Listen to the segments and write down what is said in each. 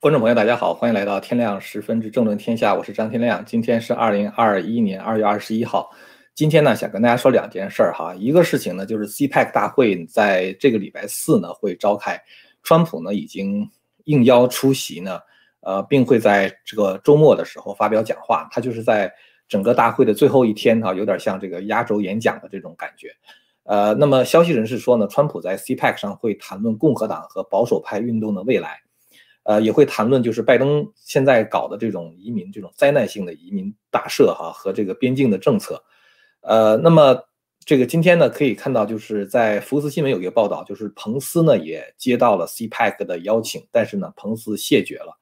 观众朋友，大家好，欢迎来到天亮十分之政论天下，我是张天亮。今天是二零二一年二月二十一号。今天呢，想跟大家说两件事儿哈。一个事情呢，就是 CPEC 大会在这个礼拜四呢会召开，川普呢已经应邀出席呢，呃，并会在这个周末的时候发表讲话。他就是在整个大会的最后一天哈，有点像这个压轴演讲的这种感觉。呃，那么消息人士说呢，川普在 CPEC 上会谈论共和党和保守派运动的未来。呃，也会谈论就是拜登现在搞的这种移民、这种灾难性的移民大赦哈和这个边境的政策。呃，那么这个今天呢，可以看到就是在福斯新闻有一个报道，就是彭斯呢也接到了 CPEC 的邀请，但是呢，彭斯谢绝了。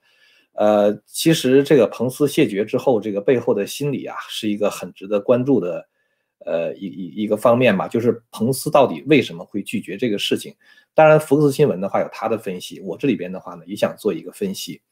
呃，其实这个彭斯谢绝之后，这个背后的心理啊，是一个很值得关注的。呃，一一一个方面吧，就是彭斯到底为什么会拒绝这个事情？当然，福克斯新闻的话有他的分析，我这里边的话呢也想做一个分析。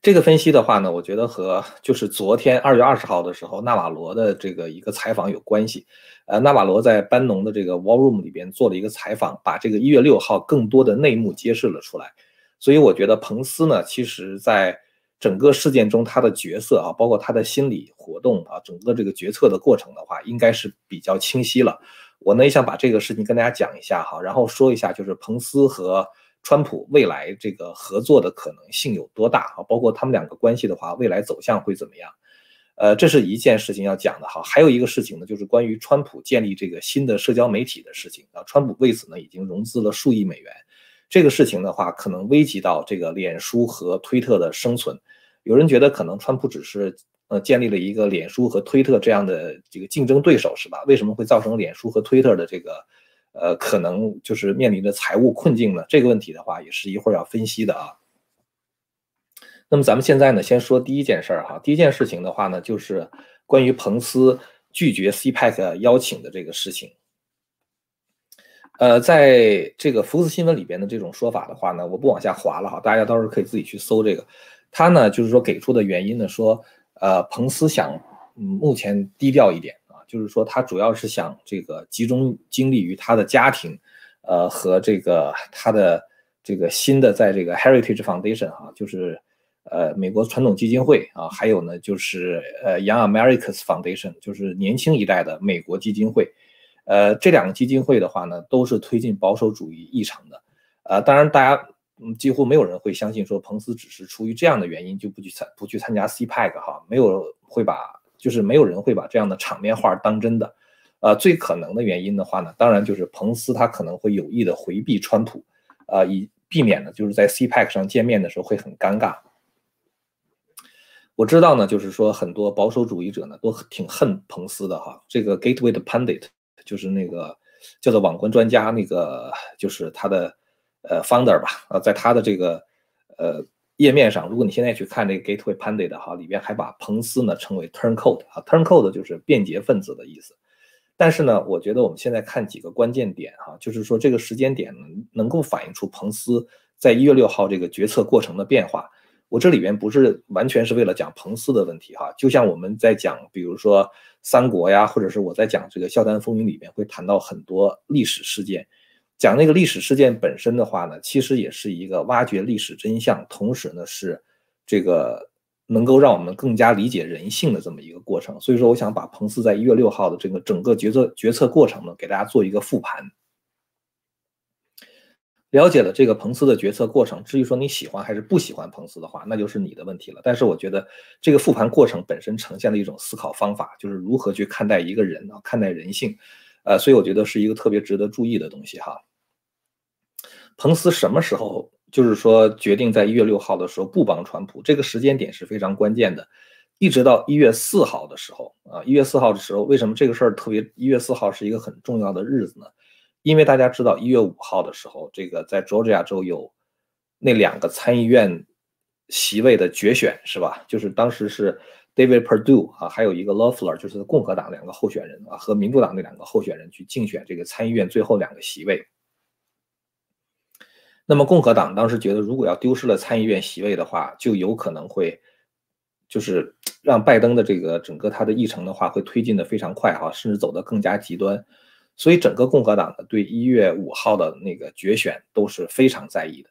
这个分析的话呢，我觉得和就是昨天二月二十号的时候纳瓦罗的这个一个采访有关系。呃，纳瓦罗在班农的这个 War Room 里边做了一个采访，把这个一月六号更多的内幕揭示了出来。所以我觉得彭斯呢，其实在。整个事件中，他的角色啊，包括他的心理活动啊，整个这个决策的过程的话，应该是比较清晰了。我呢也想把这个事情跟大家讲一下哈，然后说一下就是彭斯和川普未来这个合作的可能性有多大啊，包括他们两个关系的话，未来走向会怎么样？呃，这是一件事情要讲的哈。还有一个事情呢，就是关于川普建立这个新的社交媒体的事情啊，川普为此呢已经融资了数亿美元。这个事情的话，可能危及到这个脸书和推特的生存。有人觉得可能川普只是呃建立了一个脸书和推特这样的这个竞争对手，是吧？为什么会造成脸书和推特的这个呃可能就是面临着财务困境呢？这个问题的话，也是一会儿要分析的啊。那么咱们现在呢，先说第一件事儿哈。第一件事情的话呢，就是关于彭斯拒绝 CPEC 邀请的这个事情。呃，在这个福斯新闻里边的这种说法的话呢，我不往下滑了哈，大家到时候可以自己去搜这个。他呢，就是说给出的原因呢，说呃，彭斯想嗯目前低调一点啊，就是说他主要是想这个集中精力于他的家庭，呃，和这个他的这个新的在这个 Heritage Foundation 哈，就是呃美国传统基金会啊，还有呢就是呃 Young Americans Foundation，就是年轻一代的美国基金会。呃，这两个基金会的话呢，都是推进保守主义议程的。呃，当然，大家嗯，几乎没有人会相信说彭斯只是出于这样的原因就不去参不去参加 CPEC 哈，没有会把就是没有人会把这样的场面话当真的。呃，最可能的原因的话呢，当然就是彭斯他可能会有意的回避川普，呃，以避免呢就是在 CPEC 上见面的时候会很尴尬。我知道呢，就是说很多保守主义者呢都挺恨彭斯的哈，这个 Gateway 的 Pundit。就是那个叫做网关专家，那个就是他的呃 founder 吧，啊，在他的这个呃页面上，如果你现在去看这个 Gateway Pundit 哈，里边还把彭斯呢称为 turncoat 啊，turncoat 就是便捷分子的意思。但是呢，我觉得我们现在看几个关键点哈，就是说这个时间点能够反映出彭斯在一月六号这个决策过程的变化。我这里边不是完全是为了讲彭斯的问题哈，就像我们在讲，比如说三国呀，或者是我在讲这个《笑谈风云》里面会谈到很多历史事件，讲那个历史事件本身的话呢，其实也是一个挖掘历史真相，同时呢是这个能够让我们更加理解人性的这么一个过程。所以说，我想把彭斯在一月六号的这个整个决策决策过程呢，给大家做一个复盘。了解了这个彭斯的决策过程，至于说你喜欢还是不喜欢彭斯的话，那就是你的问题了。但是我觉得这个复盘过程本身呈现了一种思考方法，就是如何去看待一个人啊，看待人性，呃，所以我觉得是一个特别值得注意的东西哈。彭斯什么时候就是说决定在一月六号的时候不帮川普？这个时间点是非常关键的，一直到一月四号的时候啊，一月四号的时候，为什么这个事儿特别？一月四号是一个很重要的日子呢？因为大家知道，一月五号的时候，这个在 Georgia 州有那两个参议院席位的决选，是吧？就是当时是 David Perdue 啊，还有一个 l o f f l e r 就是共和党两个候选人啊，和民主党那两个候选人去竞选这个参议院最后两个席位。那么共和党当时觉得，如果要丢失了参议院席位的话，就有可能会就是 让拜登的这个整个他的议程的话会推进的非常快哈，甚至走得更加极端。所以整个共和党呢，对一月五号的那个决选都是非常在意的。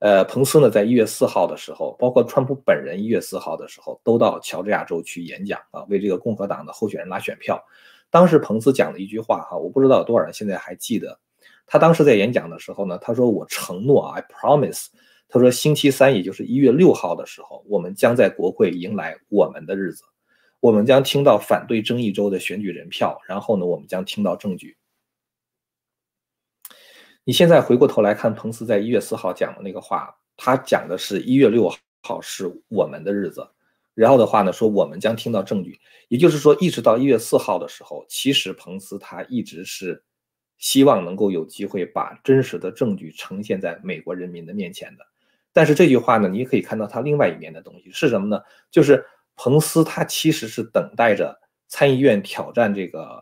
呃，彭斯呢，在一月四号的时候，包括川普本人一月四号的时候，都到乔治亚州去演讲啊，为这个共和党的候选人拉选票。当时彭斯讲了一句话哈，我不知道有多少人现在还记得。他当时在演讲的时候呢，他说：“我承诺，I promise。”他说：“星期三，也就是一月六号的时候，我们将在国会迎来我们的日子，我们将听到反对争议州的选举人票，然后呢，我们将听到证据。”你现在回过头来看，彭斯在一月四号讲的那个话，他讲的是一月六号是我们的日子，然后的话呢，说我们将听到证据，也就是说，一直到一月四号的时候，其实彭斯他一直是希望能够有机会把真实的证据呈现在美国人民的面前的。但是这句话呢，你也可以看到他另外一面的东西是什么呢？就是彭斯他其实是等待着参议院挑战这个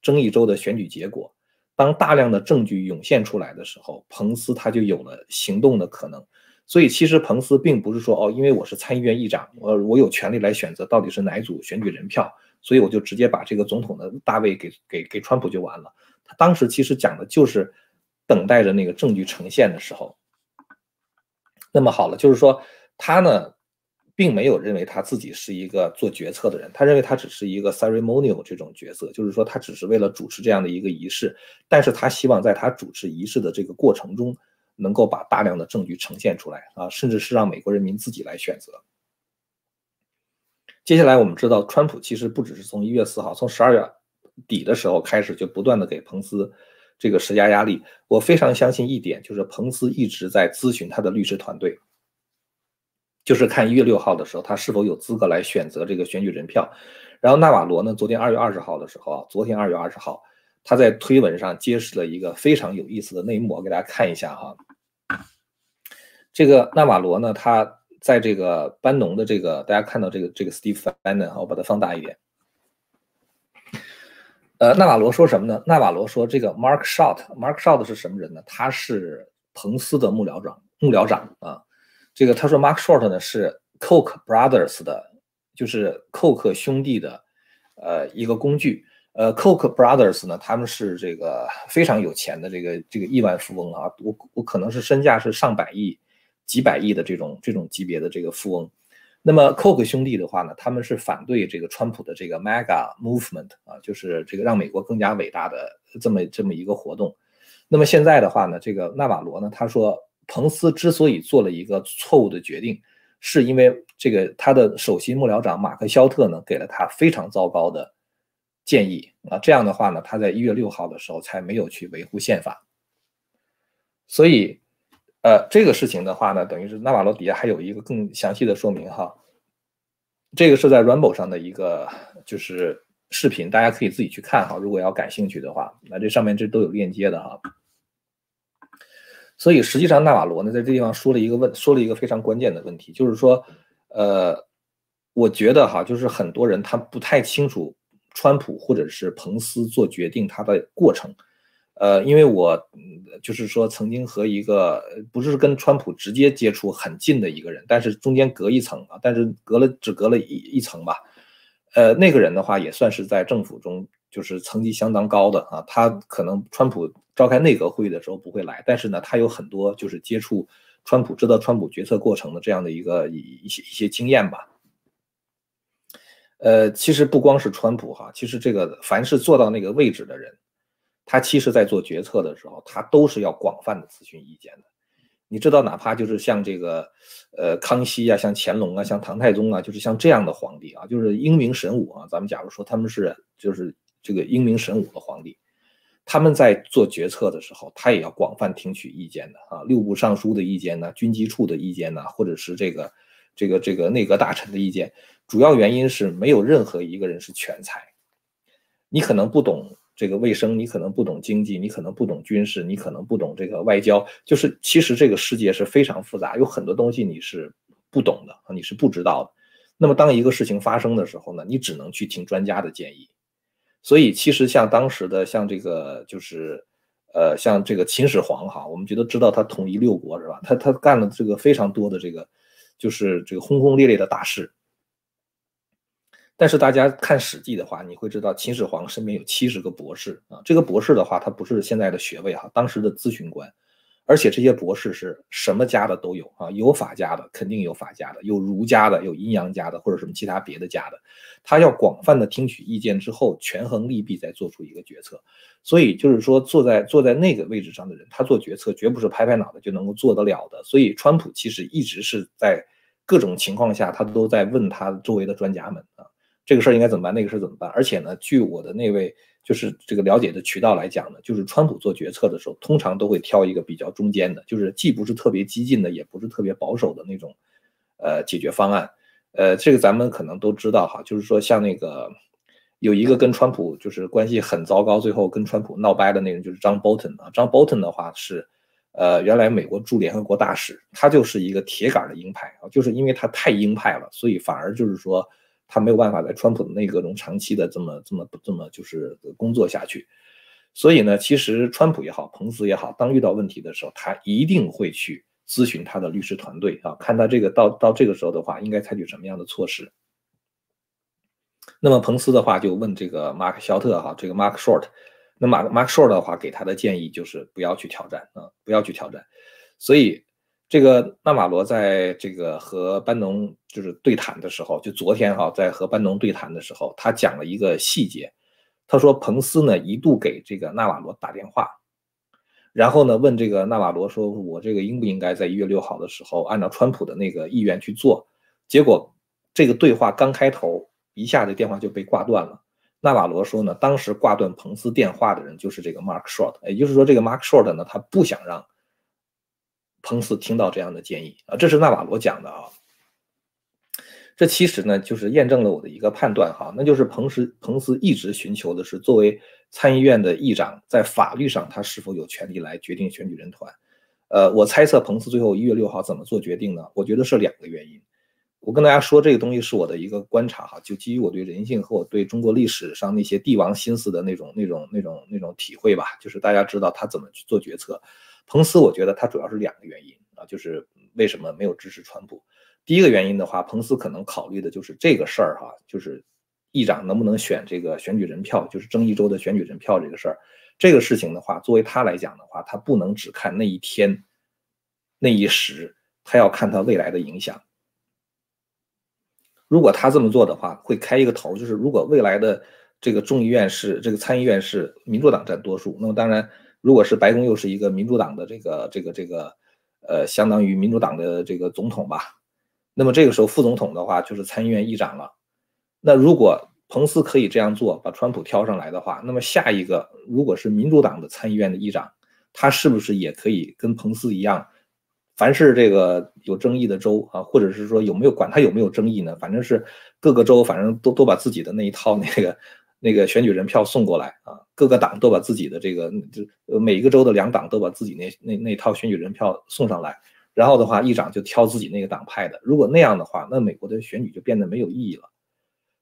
争议州的选举结果。当大量的证据涌现出来的时候，彭斯他就有了行动的可能。所以，其实彭斯并不是说哦，因为我是参议院议长，我我有权利来选择到底是哪组选举人票，所以我就直接把这个总统的大位给给给川普就完了。当时其实讲的就是等待着那个证据呈现的时候。那么好了，就是说他呢。并没有认为他自己是一个做决策的人，他认为他只是一个 ceremonial 这种角色，就是说他只是为了主持这样的一个仪式，但是他希望在他主持仪式的这个过程中，能够把大量的证据呈现出来啊，甚至是让美国人民自己来选择。接下来我们知道，川普其实不只是从一月四号，从十二月底的时候开始就不断的给彭斯这个施加压力。我非常相信一点，就是彭斯一直在咨询他的律师团队。就是看一月六号的时候，他是否有资格来选择这个选举人票。然后纳瓦罗呢，昨天二月二十号的时候啊，昨天二月二十号，他在推文上揭示了一个非常有意思的内幕，我给大家看一下哈。这个纳瓦罗呢，他在这个班农的这个，大家看到这个这个 Steve Bannon，我把它放大一点。呃，纳瓦罗说什么呢？纳瓦罗说这个 Mark Shot，Mark Shot 是什么人呢？他是彭斯的幕僚长，幕僚长啊。这个他说，Mark Short 呢是 Coke Brothers 的，就是 Coke 兄弟的，呃，一个工具。呃，Coke Brothers 呢，他们是这个非常有钱的这个这个亿万富翁啊，我我可能是身价是上百亿、几百亿的这种这种级别的这个富翁。那么 Coke 兄弟的话呢，他们是反对这个川普的这个 Mega Movement 啊，就是这个让美国更加伟大的这么这么一个活动。那么现在的话呢，这个纳瓦罗呢，他说。彭斯之所以做了一个错误的决定，是因为这个他的首席幕僚长马克肖特呢给了他非常糟糕的建议啊，这样的话呢，他在一月六号的时候才没有去维护宪法。所以，呃，这个事情的话呢，等于是纳瓦罗底下还有一个更详细的说明哈，这个是在 Rumble 上的一个就是视频，大家可以自己去看哈，如果要感兴趣的话，那这上面这都有链接的哈。所以实际上，纳瓦罗呢，在这地方说了一个问，说了一个非常关键的问题，就是说，呃，我觉得哈，就是很多人他不太清楚川普或者是彭斯做决定他的过程，呃，因为我就是说曾经和一个不是跟川普直接接触很近的一个人，但是中间隔一层啊，但是隔了只隔了一一层吧，呃，那个人的话也算是在政府中就是层级相当高的啊，他可能川普。召开内阁会议的时候不会来，但是呢，他有很多就是接触川普、知道川普决策过程的这样的一个一一些一些经验吧。呃，其实不光是川普哈，其实这个凡是做到那个位置的人，他其实在做决策的时候，他都是要广泛的咨询意见的。你知道，哪怕就是像这个呃康熙啊，像乾隆啊，像唐太宗啊，就是像这样的皇帝啊，就是英明神武啊。咱们假如说他们是就是这个英明神武的皇帝。他们在做决策的时候，他也要广泛听取意见的啊，六部尚书的意见呢，军机处的意见呢，或者是这个这个这个内阁大臣的意见。主要原因是没有任何一个人是全才。你可能不懂这个卫生，你可能不懂经济，你可能不懂军事，你可能不懂这个外交。就是其实这个世界是非常复杂，有很多东西你是不懂的你是不知道的。那么当一个事情发生的时候呢，你只能去听专家的建议。所以其实像当时的像这个就是，呃，像这个秦始皇哈，我们觉得知道他统一六国是吧？他他干了这个非常多的这个，就是这个轰轰烈烈的大事。但是大家看《史记》的话，你会知道秦始皇身边有七十个博士啊。这个博士的话，他不是现在的学位哈，当时的咨询官，而且这些博士是什么家的都有啊，有法家的，肯定有法家的，有儒家的，有阴阳家的，或者什么其他别的家的。他要广泛的听取意见之后，权衡利弊，再做出一个决策。所以就是说，坐在坐在那个位置上的人，他做决策绝不是拍拍脑袋就能够做得了的。所以，川普其实一直是在各种情况下，他都在问他周围的专家们啊，这个事儿应该怎么办，那个事儿怎么办。而且呢，据我的那位。就是这个了解的渠道来讲呢，就是川普做决策的时候，通常都会挑一个比较中间的，就是既不是特别激进的，也不是特别保守的那种，呃，解决方案。呃，这个咱们可能都知道哈，就是说像那个有一个跟川普就是关系很糟糕，最后跟川普闹掰的那人，就是张 Bolton 啊。张 Bolton 的话是，呃，原来美国驻联合国大使，他就是一个铁杆的鹰派啊，就是因为他太鹰派了，所以反而就是说。他没有办法在川普的内阁中长期的这么这么这么就是工作下去，所以呢，其实川普也好，彭斯也好，当遇到问题的时候，他一定会去咨询他的律师团队啊，看他这个到到这个时候的话，应该采取什么样的措施。那么彭斯的话就问这个马克肖特哈，这个 Mark Short，那马 Mark Short 的话给他的建议就是不要去挑战啊，不要去挑战，所以。这个纳瓦罗在这个和班农就是对谈的时候，就昨天哈，在和班农对谈的时候，他讲了一个细节。他说，彭斯呢一度给这个纳瓦罗打电话，然后呢问这个纳瓦罗说：“我这个应不应该在一月六号的时候按照川普的那个意愿去做？”结果这个对话刚开头，一下子电话就被挂断了。纳瓦罗说呢，当时挂断彭斯电话的人就是这个 Mark Short，也就是说，这个 Mark Short 呢，他不想让。彭斯听到这样的建议啊，这是纳瓦罗讲的啊。这其实呢，就是验证了我的一个判断哈，那就是彭斯彭斯一直寻求的是作为参议院的议长，在法律上他是否有权利来决定选举人团。呃，我猜测彭斯最后一月六号怎么做决定呢？我觉得是两个原因。我跟大家说这个东西是我的一个观察哈，就基于我对人性和我对中国历史上那些帝王心思的那种那种那种那种体会吧，就是大家知道他怎么去做决策。彭斯，我觉得他主要是两个原因啊，就是为什么没有支持川普。第一个原因的话，彭斯可能考虑的就是这个事儿哈，就是议长能不能选这个选举人票，就是争议州的选举人票这个事儿。这个事情的话，作为他来讲的话，他不能只看那一天、那一时，他要看他未来的影响。如果他这么做的话，会开一个头，就是如果未来的这个众议院是这个参议院是民主党占多数，那么当然。如果是白宫又是一个民主党的这个这个这个，呃，相当于民主党的这个总统吧，那么这个时候副总统的话就是参议院议长了。那如果彭斯可以这样做，把川普挑上来的话，那么下一个如果是民主党的参议院的议长，他是不是也可以跟彭斯一样，凡是这个有争议的州啊，或者是说有没有管他有没有争议呢？反正是各个州反正都都把自己的那一套那个。那个选举人票送过来啊，各个党都把自己的这个，就每一个州的两党都把自己那那那套选举人票送上来，然后的话，议长就挑自己那个党派的。如果那样的话，那美国的选举就变得没有意义了。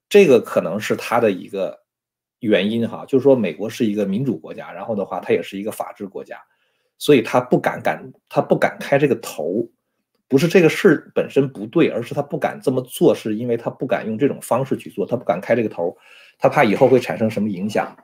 这个可能是他的一个原因哈，就是说美国是一个民主国家，然后的话，它也是一个法治国家，所以他不敢敢，他不敢开这个头。不是这个事本身不对，而是他不敢这么做，是因为他不敢用这种方式去做，他不敢开这个头，他怕以后会产生什么影响。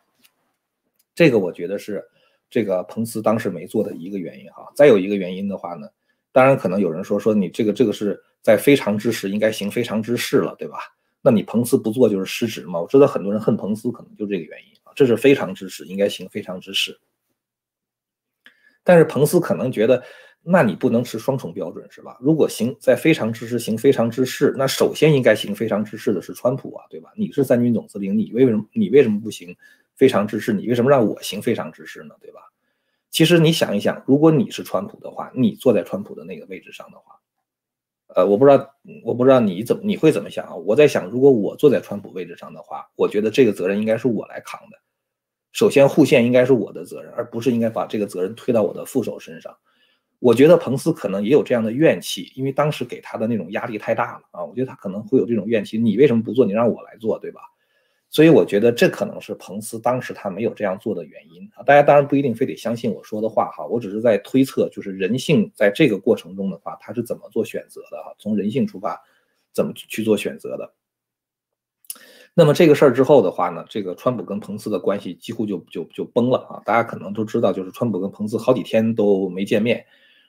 这个我觉得是这个彭斯当时没做的一个原因哈。再有一个原因的话呢，当然可能有人说说你这个这个是在非常之时应该行非常之事了，对吧？那你彭斯不做就是失职吗？我知道很多人恨彭斯，可能就这个原因啊。这是非常之时应该行非常之事，但是彭斯可能觉得。那你不能持双重标准是吧？如果行在非常之事行非常之事，那首先应该行非常之事的是川普啊，对吧？你是三军总司令，你为什么你为什么不行非常之事？你为什么让我行非常之事呢？对吧？其实你想一想，如果你是川普的话，你坐在川普的那个位置上的话，呃，我不知道我不知道你怎么你会怎么想啊？我在想，如果我坐在川普位置上的话，我觉得这个责任应该是我来扛的。首先护宪应该是我的责任，而不是应该把这个责任推到我的副手身上。我觉得彭斯可能也有这样的怨气，因为当时给他的那种压力太大了啊！我觉得他可能会有这种怨气，你为什么不做？你让我来做，对吧？所以我觉得这可能是彭斯当时他没有这样做的原因啊！大家当然不一定非得相信我说的话哈，我只是在推测，就是人性在这个过程中的话，他是怎么做选择的哈？从人性出发，怎么去做选择的？那么这个事儿之后的话呢，这个川普跟彭斯的关系几乎就就就崩了啊！大家可能都知道，就是川普跟彭斯好几天都没见面，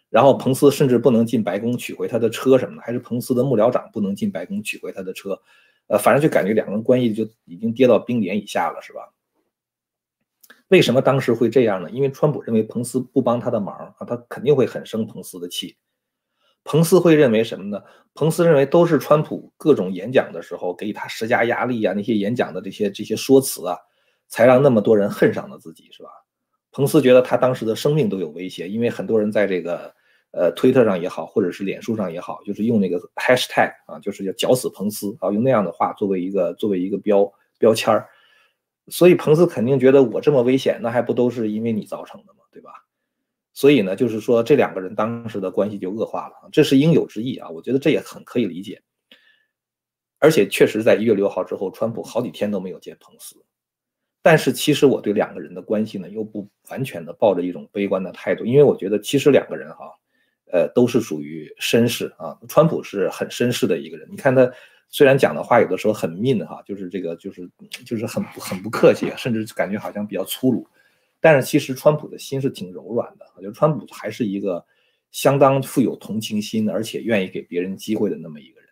然后彭斯甚至不能进白宫取回他的车什么的，还是彭斯的幕僚长不能进白宫取回他的车，呃，反正就感觉两个人关系就已经跌到冰点以下了，是吧？为什么当时会这样呢？因为川普认为彭斯不帮他的忙啊，他肯定会很生彭斯的气。彭斯会认为什么呢？彭斯认为都是川普各种演讲的时候给他施加压力啊，那些演讲的这些这些说辞啊，才让那么多人恨上了自己，是吧？彭斯觉得他当时的生命都有威胁，因为很多人在这个呃推特上也好，或者是脸书上也好，就是用那个 hashtag 啊，就是要绞死彭斯啊，用那样的话作为一个作为一个标标签儿，所以彭斯肯定觉得我这么危险，那还不都是因为你造成的吗？对吧？所以呢，就是说这两个人当时的关系就恶化了，这是应有之义啊，我觉得这也很可以理解。而且确实在一月六号之后，川普好几天都没有见彭斯。但是其实我对两个人的关系呢，又不完全的抱着一种悲观的态度，因为我觉得其实两个人哈，呃，都是属于绅士啊。川普是很绅士的一个人，你看他虽然讲的话有的时候很 mean 哈，就是这个就是就是很很不客气，甚至感觉好像比较粗鲁。但是其实川普的心是挺柔软的，我觉得川普还是一个相当富有同情心，而且愿意给别人机会的那么一个人。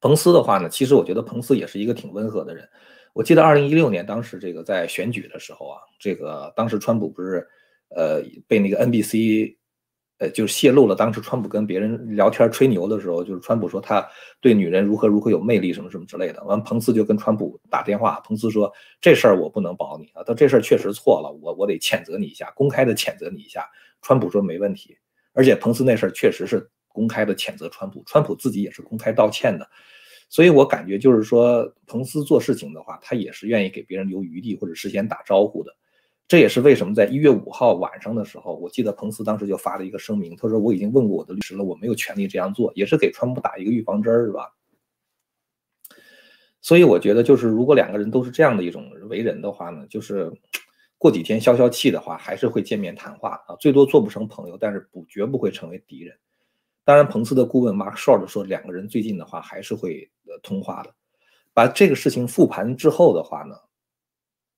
彭斯的话呢，其实我觉得彭斯也是一个挺温和的人。我记得二零一六年当时这个在选举的时候啊，这个当时川普不是呃被那个 NBC。呃，就泄露了当时川普跟别人聊天吹牛的时候，就是川普说他对女人如何如何有魅力什么什么之类的。完，彭斯就跟川普打电话，彭斯说这事儿我不能保你啊，他这事儿确实错了，我我得谴责你一下，公开的谴责你一下。川普说没问题，而且彭斯那事儿确实是公开的谴责川普，川普自己也是公开道歉的。所以我感觉就是说，彭斯做事情的话，他也是愿意给别人留余地或者事先打招呼的。这也是为什么在一月五号晚上的时候，我记得彭斯当时就发了一个声明，他说我已经问过我的律师了，我没有权利这样做，也是给川普打一个预防针儿，是吧？所以我觉得，就是如果两个人都是这样的一种为人的话呢，就是过几天消消气的话，还是会见面谈话啊，最多做不成朋友，但是不绝不会成为敌人。当然，彭斯的顾问 Mark Short 说，两个人最近的话还是会呃通话的。把这个事情复盘之后的话呢？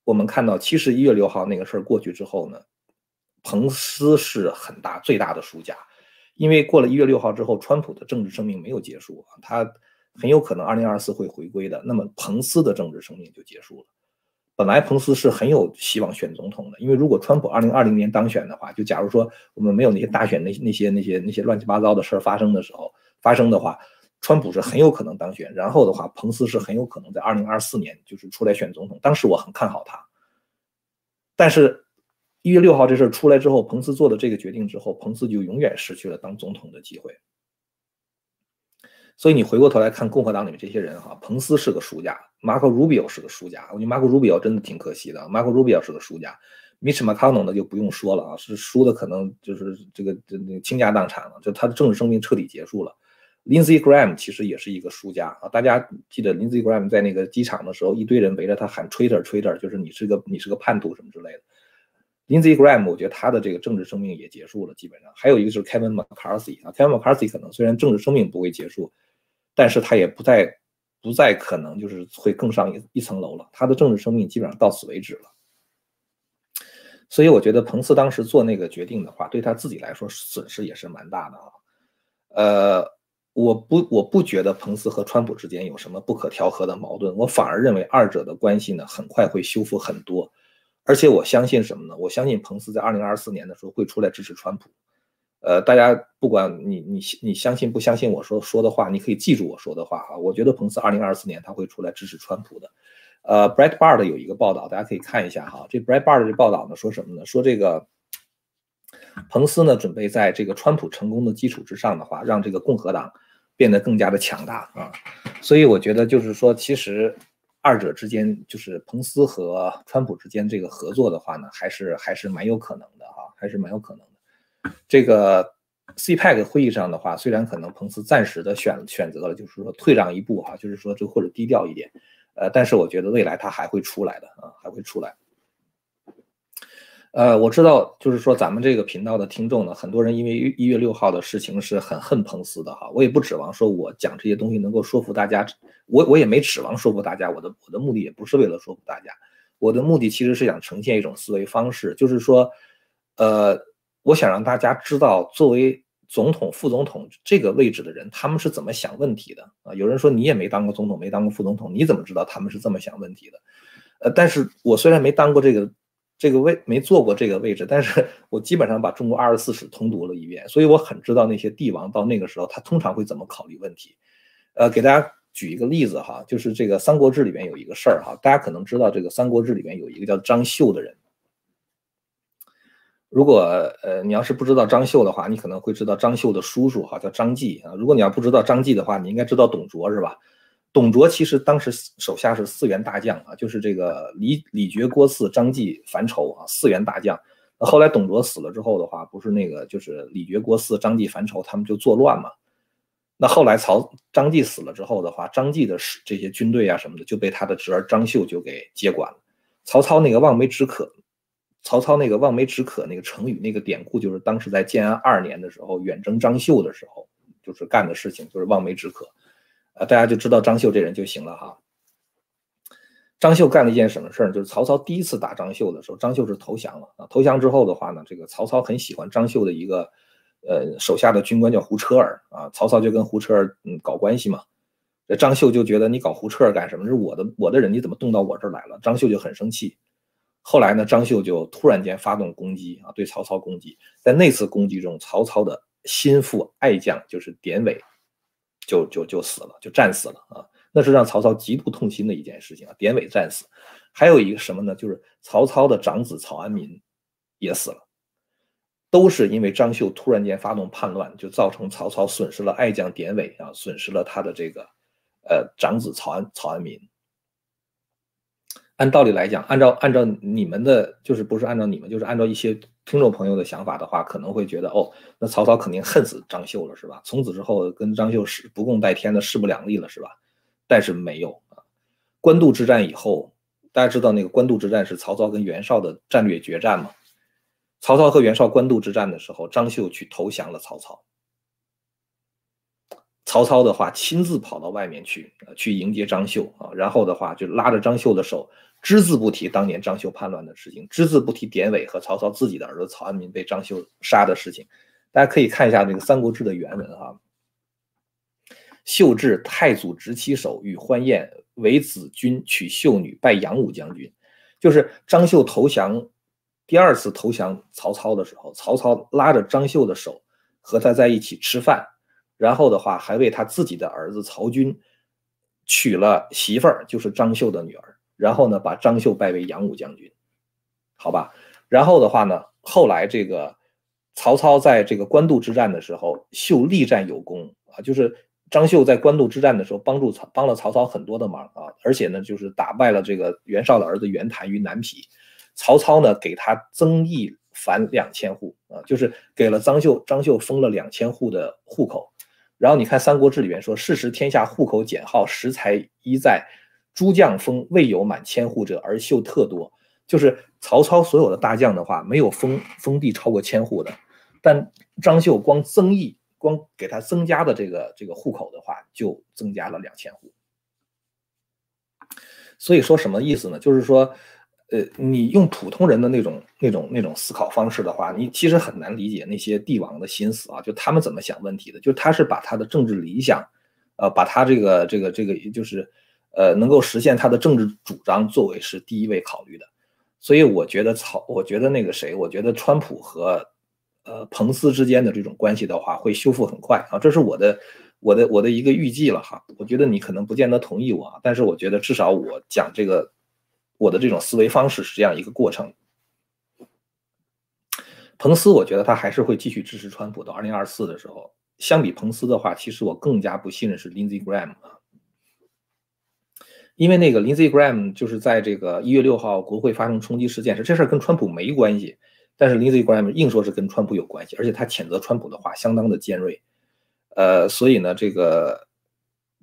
我们看到，其实一月六号那个事儿过去之后呢，彭斯是很大最大的输家，因为过了一月六号之后，川普的政治生命没有结束啊，他很有可能二零二四会回归的。那么彭斯的政治生命就结束了。本来彭斯是很有希望选总统的，因为如果川普二零二零年当选的话，就假如说我们没有那些大选那那些那些那些乱七八糟的事儿发生的时候发生的话。川普是很有可能当选，然后的话，彭斯是很有可能在二零二四年就是出来选总统。当时我很看好他，但是，一月六号这事儿出来之后，彭斯做的这个决定之后，彭斯就永远失去了当总统的机会。所以你回过头来看共和党里面这些人哈，彭斯是个输家，马可·鲁比奥是个输家。我觉得马可·鲁比奥真的挺可惜的，马可·鲁比奥是个输家。米什·马康农呢就不用说了啊，是输的可能就是这个这个倾家荡产了，就他的政治生命彻底结束了。Lindsey Graham 其实也是一个输家啊！大家记得 Lindsey Graham 在那个机场的时候，一堆人围着他喊 “Twitter Twitter”，就是你是个你是个叛徒什么之类的。Lindsey Graham 我觉得他的这个政治生命也结束了，基本上。还有一个就是 Kevin McCarthy 啊，Kevin McCarthy 可能虽然政治生命不会结束，但是他也不再不再可能就是会更上一一层楼了。他的政治生命基本上到此为止了。所以我觉得彭斯当时做那个决定的话，对他自己来说损失也是蛮大的啊。呃。我不，我不觉得彭斯和川普之间有什么不可调和的矛盾，我反而认为二者的关系呢很快会修复很多，而且我相信什么呢？我相信彭斯在二零二四年的时候会出来支持川普。呃，大家不管你你你相信不相信我说说的话，你可以记住我说的话啊。我觉得彭斯二零二四年他会出来支持川普的。呃，Brett Bard 有一个报道，大家可以看一下哈。这 Brett Bard 这报道呢说什么呢？说这个。彭斯呢，准备在这个川普成功的基础之上的话，让这个共和党变得更加的强大啊。所以我觉得就是说，其实二者之间，就是彭斯和川普之间这个合作的话呢，还是还是蛮有可能的哈，还是蛮有可能的。这个 CPEC 会议上的话，虽然可能彭斯暂时的选选择了，就是说退让一步哈，就是说就或者低调一点，呃，但是我觉得未来他还会出来的啊，还会出来。呃，我知道，就是说咱们这个频道的听众呢，很多人因为一月六号的事情是很恨彭斯的哈。我也不指望说我讲这些东西能够说服大家，我我也没指望说服大家，我的我的目的也不是为了说服大家，我的目的其实是想呈现一种思维方式，就是说，呃，我想让大家知道，作为总统、副总统这个位置的人，他们是怎么想问题的啊？有人说你也没当过总统，没当过副总统，你怎么知道他们是这么想问题的？呃，但是我虽然没当过这个。这个位没做过这个位置，但是 我基本上把中国二十四史通读了一遍，所以我很知道那些帝王到那个时候他通常会怎么考虑问题。呃，给大家举一个例子哈，就是这个《三国志》里面有一个事儿哈，大家可能知道这个《三国志》里面有一个叫张绣的人。如果呃你要是不知道张绣的话，你可能会知道张绣的叔叔哈叫张继啊。如果你要不知道张继的话，你应该知道董卓是吧？董卓其实当时手下是四员大将啊，就是这个李李傕郭汜张继樊稠啊，四员大将。那后来董卓死了之后的话，不是那个就是李傕郭汜张继樊稠他们就作乱嘛。那后来曹张继死了之后的话，张继的这些军队啊什么的就被他的侄儿张绣就给接管了。曹操那个望梅止渴，曹操那个望梅止渴那个成语那个典故，就是当时在建安二年的时候远征张绣的时候，就是干的事情，就是望梅止渴。啊，大家就知道张绣这人就行了哈。张绣干了一件什么事儿？就是曹操第一次打张绣的时候，张绣是投降了啊。投降之后的话呢，这个曹操很喜欢张绣的一个呃手下的军官叫胡车儿啊。曹操就跟胡车儿嗯搞关系嘛。这张绣就觉得你搞胡车儿干什么？是我的我的人，你怎么动到我这儿来了？张绣就很生气。后来呢，张绣就突然间发动攻击啊，对曹操攻击。在那次攻击中，曹操的心腹爱将就是典韦。就就就死了，就战死了啊！那是让曹操极度痛心的一件事情啊。典韦战死，还有一个什么呢？就是曹操的长子曹安民也死了，都是因为张绣突然间发动叛乱，就造成曹操损失了爱将典韦啊，损失了他的这个呃长子曹安曹安民。按道理来讲，按照按照你们的，就是不是按照你们，就是按照一些听众朋友的想法的话，可能会觉得哦，那曹操肯定恨死张绣了，是吧？从此之后跟张绣是不共戴天的，势不两立了，是吧？但是没有啊。官渡之战以后，大家知道那个官渡之战是曹操跟袁绍的战略决战吗？曹操和袁绍官渡之战的时候，张绣去投降了曹操。曹操的话亲自跑到外面去，去迎接张绣啊，然后的话就拉着张绣的手。只字不提当年张绣叛乱的事情，只字不提典韦和曹操自己的儿子曹安民被张绣杀的事情。大家可以看一下这个《三国志》的原文啊。秀至太祖执其手，与欢宴，为子君娶秀女，拜杨武将军。就是张绣投降第二次投降曹操的时候，曹操拉着张绣的手和他在一起吃饭，然后的话还为他自己的儿子曹军娶了媳妇儿，就是张绣的女儿。然后呢，把张绣拜为扬武将军，好吧。然后的话呢，后来这个曹操在这个官渡之战的时候，秀力战有功啊，就是张绣在官渡之战的时候帮助曹帮了曹操很多的忙啊，而且呢，就是打败了这个袁绍的儿子袁谭于南皮。曹操呢，给他增邑凡两千户啊，就是给了张绣，张绣封了两千户的户口。然后你看《三国志》里面说：“是时天下户口减号，食财一在。”诸将封未有满千户者，而秀特多。就是曹操所有的大将的话，没有封封地超过千户的，但张绣光增邑，光给他增加的这个这个户口的话，就增加了两千户。所以说什么意思呢？就是说，呃，你用普通人的那种那种那种思考方式的话，你其实很难理解那些帝王的心思啊，就他们怎么想问题的。就他是把他的政治理想，呃，把他这个这个这个，就是。呃，能够实现他的政治主张作为是第一位考虑的，所以我觉得曹，我觉得那个谁，我觉得川普和呃彭斯之间的这种关系的话，会修复很快啊，这是我的我的我的一个预计了哈。我觉得你可能不见得同意我，但是我觉得至少我讲这个我的这种思维方式是这样一个过程。彭斯，我觉得他还是会继续支持川普到二零二四的时候。相比彭斯的话，其实我更加不信任是 Lindsey Graham 啊。因为那个 Lindsey Graham 就是在这个一月六号国会发生冲击事件时，这事儿跟川普没关系，但是 Lindsey Graham 硬说是跟川普有关系，而且他谴责川普的话相当的尖锐，呃，所以呢，这个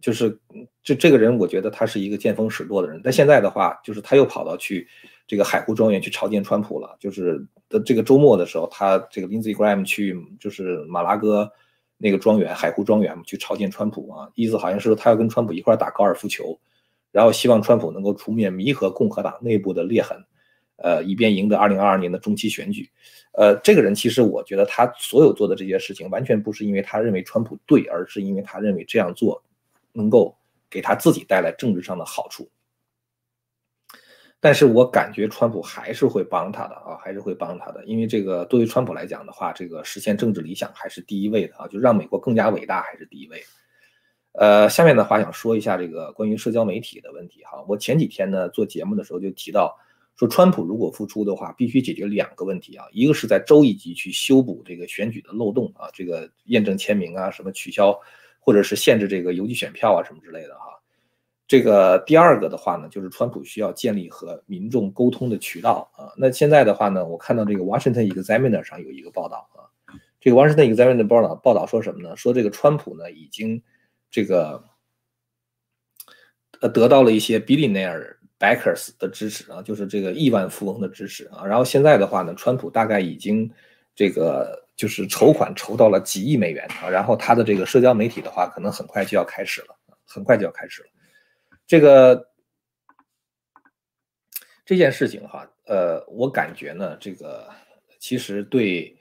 就是这这个人，我觉得他是一个见风使舵的人。但现在的话，就是他又跑到去这个海湖庄园去朝见川普了。就是的这个周末的时候，他这个 Lindsey Graham 去就是马拉哥那个庄园海湖庄园去朝见川普啊，意思好像是他要跟川普一块打高尔夫球，然后希望川普能够出面弥合共和党内部的裂痕，呃，以便赢得2022年的中期选举。呃，这个人其实我觉得他所有做的这些事情，完全不是因为他认为川普对，而是因为他认为这样做。能够给他自己带来政治上的好处，但是我感觉川普还是会帮他的啊，还是会帮他的，因为这个对于川普来讲的话，这个实现政治理想还是第一位的啊，就让美国更加伟大还是第一位。呃，下面的话想说一下这个关于社交媒体的问题哈，我前几天呢做节目的时候就提到，说川普如果复出的话，必须解决两个问题啊，一个是在州一级去修补这个选举的漏洞啊，这个验证签名啊，什么取消。或者是限制这个邮寄选票啊什么之类的哈，这个第二个的话呢，就是川普需要建立和民众沟通的渠道啊。那现在的话呢，我看到这个 Washington Examiner 上有一个报道啊，这个 Washington Examiner 报道报道说什么呢？说这个川普呢已经这个呃得到了一些 billionaire backers 的支持啊，就是这个亿万富翁的支持啊。然后现在的话呢，川普大概已经这个。就是筹款筹到了几亿美元啊，然后他的这个社交媒体的话，可能很快就要开始了，很快就要开始了。这个这件事情哈，呃，我感觉呢，这个其实对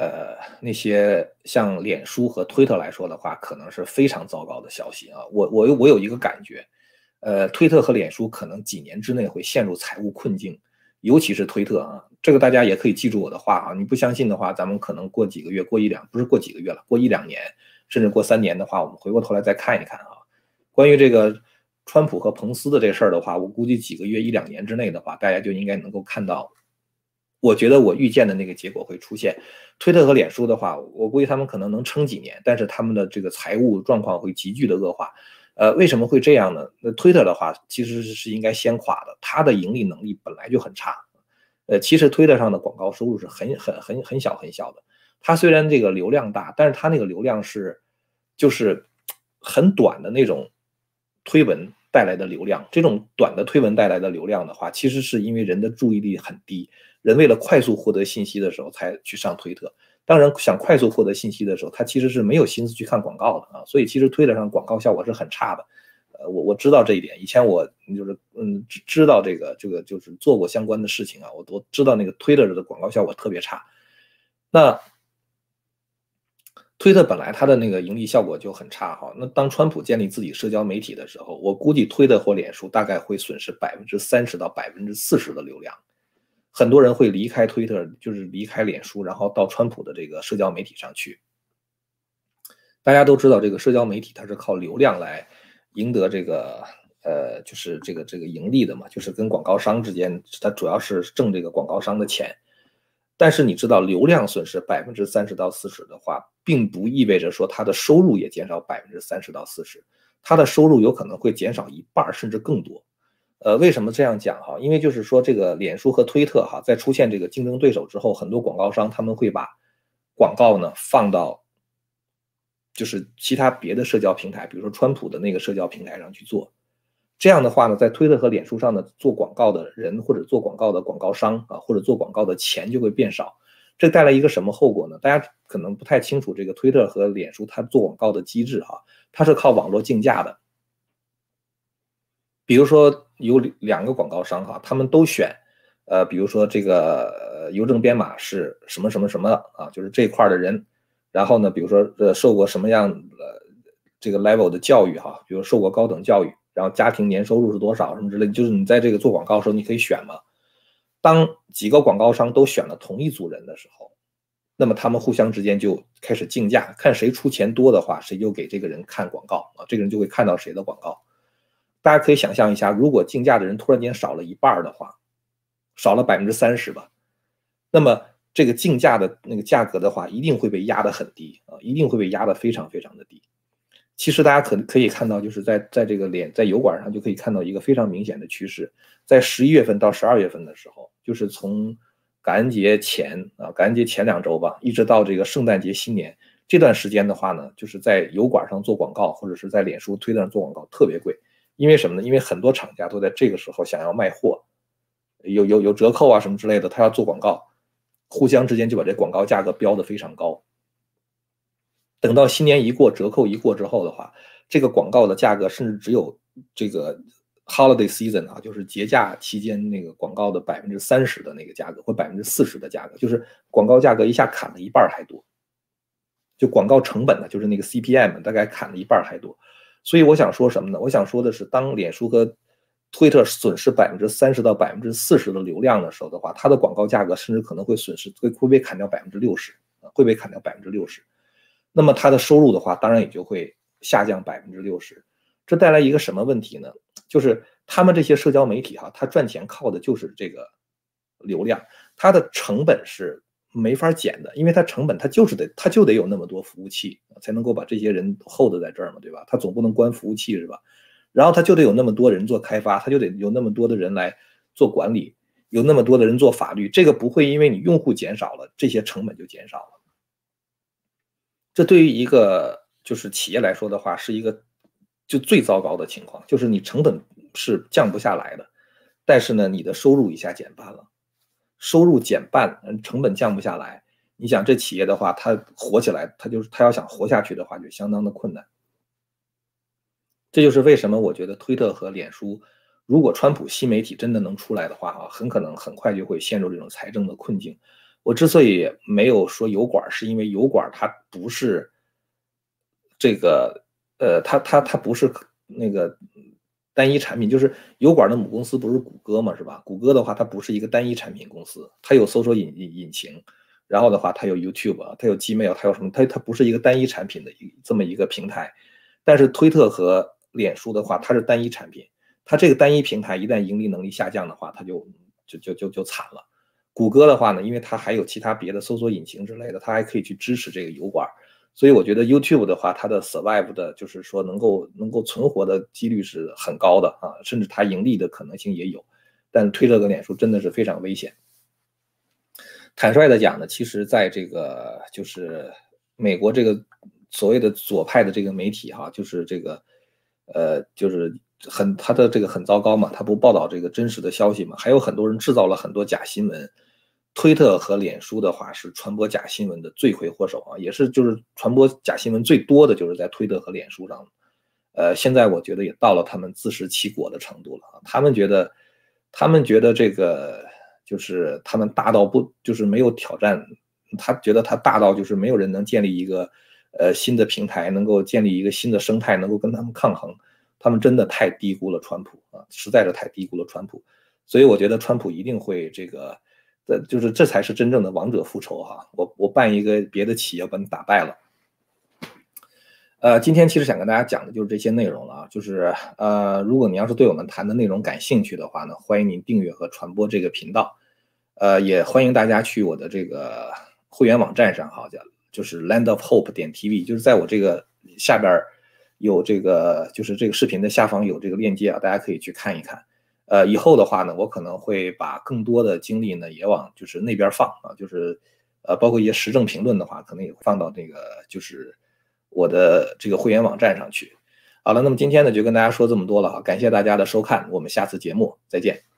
呃那些像脸书和推特来说的话，可能是非常糟糕的消息啊。我我我有一个感觉，呃，推特和脸书可能几年之内会陷入财务困境。尤其是推特啊，这个大家也可以记住我的话啊。你不相信的话，咱们可能过几个月、过一两，不是过几个月了，过一两年，甚至过三年的话，我们回过头来再看一看啊。关于这个川普和彭斯的这事儿的话，我估计几个月、一两年之内的话，大家就应该能够看到。我觉得我预见的那个结果会出现。推特和脸书的话，我估计他们可能能撑几年，但是他们的这个财务状况会急剧的恶化。呃，为什么会这样呢？那推特的话，其实是应该先垮的，它的盈利能力本来就很差。呃，其实推特上的广告收入是很很很很小很小的。它虽然这个流量大，但是它那个流量是就是很短的那种推文带来的流量。这种短的推文带来的流量的话，其实是因为人的注意力很低，人为了快速获得信息的时候才去上推特。当然，想快速获得信息的时候，他其实是没有心思去看广告的啊，所以其实推特上广告效果是很差的。呃，我我知道这一点，以前我就是嗯知知道这个这个就是做过相关的事情啊，我都知道那个推特的广告效果特别差。那推特本来它的那个盈利效果就很差哈，那当川普建立自己社交媒体的时候，我估计推特或脸书大概会损失百分之三十到百分之四十的流量。很多人会离开推特，就是离开脸书，然后到川普的这个社交媒体上去。大家都知道，这个社交媒体它是靠流量来赢得这个呃，就是这个这个盈利的嘛，就是跟广告商之间，它主要是挣这个广告商的钱。但是你知道，流量损失百分之三十到四十的话，并不意味着说它的收入也减少百分之三十到四十，它的收入有可能会减少一半甚至更多。呃，为什么这样讲哈？因为就是说，这个脸书和推特哈，在出现这个竞争对手之后，很多广告商他们会把广告呢放到就是其他别的社交平台，比如说川普的那个社交平台上去做。这样的话呢，在推特和脸书上呢做广告的人或者做广告的广告商啊，或者做广告的钱就会变少。这带来一个什么后果呢？大家可能不太清楚这个推特和脸书它做广告的机制哈，它是靠网络竞价的。比如说有两个广告商哈，他们都选，呃，比如说这个邮政编码是什么什么什么啊，就是这块的人，然后呢，比如说呃受过什么样的这个 level 的教育哈，比如受过高等教育，然后家庭年收入是多少什么之类，就是你在这个做广告的时候你可以选嘛。当几个广告商都选了同一组人的时候，那么他们互相之间就开始竞价，看谁出钱多的话，谁就给这个人看广告啊，这个人就会看到谁的广告。大家可以想象一下，如果竞价的人突然间少了一半的话，少了百分之三十吧，那么这个竞价的那个价格的话，一定会被压得很低啊，一定会被压得非常非常的低。其实大家可可以看到，就是在在这个脸在油管上就可以看到一个非常明显的趋势，在十一月份到十二月份的时候，就是从感恩节前啊，感恩节前两周吧，一直到这个圣诞节新年这段时间的话呢，就是在油管上做广告，或者是在脸书、推特上做广告特别贵，因为什么呢？因为很多厂家都在这个时候想要卖货，有有有折扣啊什么之类的，他要做广告，互相之间就把这广告价格标的非常高。等到新年一过，折扣一过之后的话，这个广告的价格甚至只有这个 holiday season 啊，就是节假期间那个广告的百分之三十的那个价格，或百分之四十的价格，就是广告价格一下砍了一半还多。就广告成本呢，就是那个 CPM 大概砍了一半还多，所以我想说什么呢？我想说的是，当脸书和推特损失百分之三十到百分之四十的流量的时候的话，它的广告价格甚至可能会损失会会被砍掉百分之六十，会被砍掉百分之六十。那么它的收入的话，当然也就会下降百分之六十。这带来一个什么问题呢？就是他们这些社交媒体哈，它赚钱靠的就是这个流量，它的成本是。没法减的，因为它成本，它就是得，它就得有那么多服务器才能够把这些人 hold 在这儿嘛，对吧？它总不能关服务器是吧？然后它就得有那么多人做开发，它就得有那么多的人来做管理，有那么多的人做法律，这个不会因为你用户减少了，这些成本就减少了。这对于一个就是企业来说的话，是一个就最糟糕的情况，就是你成本是降不下来的，但是呢，你的收入一下减半了。收入减半，嗯，成本降不下来。你想这企业的话，它活起来，它就是它要想活下去的话，就相当的困难。这就是为什么我觉得推特和脸书，如果川普新媒体真的能出来的话，啊，很可能很快就会陷入这种财政的困境。我之所以没有说油管，是因为油管它不是这个，呃，它它它不是那个。单一产品就是油管的母公司不是谷歌嘛，是吧？谷歌的话，它不是一个单一产品公司，它有搜索引引引擎，然后的话，它有 YouTube，它有 Gmail，它有什么？它它不是一个单一产品的一这么一个平台。但是推特和脸书的话，它是单一产品，它这个单一平台一旦盈利能力下降的话，它就就就就就惨了。谷歌的话呢，因为它还有其他别的搜索引擎之类的，它还可以去支持这个油管。所以我觉得 YouTube 的话，它的 survive 的，就是说能够能够存活的几率是很高的啊，甚至它盈利的可能性也有。但推特跟脸书真的是非常危险。坦率的讲呢，其实在这个就是美国这个所谓的左派的这个媒体哈，就是这个呃，就是很他的这个很糟糕嘛，他不报道这个真实的消息嘛，还有很多人制造了很多假新闻。推特和脸书的话是传播假新闻的罪魁祸首啊，也是就是传播假新闻最多的就是在推特和脸书上。呃，现在我觉得也到了他们自食其果的程度了啊。他们觉得，他们觉得这个就是他们大到不就是没有挑战，他觉得他大到就是没有人能建立一个呃新的平台，能够建立一个新的生态，能够跟他们抗衡。他们真的太低估了川普啊，实在是太低估了川普。所以我觉得川普一定会这个。这就是这才是真正的王者复仇哈！我我办一个别的企业把你打败了。呃，今天其实想跟大家讲的就是这些内容了啊，就是呃，如果你要是对我们谈的内容感兴趣的话呢，欢迎您订阅和传播这个频道。呃，也欢迎大家去我的这个会员网站上哈，叫就是 Land of Hope 点 TV，就是在我这个下边有这个就是这个视频的下方有这个链接啊，大家可以去看一看。呃，以后的话呢，我可能会把更多的精力呢也往就是那边放啊，就是呃，包括一些时政评论的话，可能也会放到这个就是我的这个会员网站上去。好了，那么今天呢就跟大家说这么多了哈，感谢大家的收看，我们下次节目再见。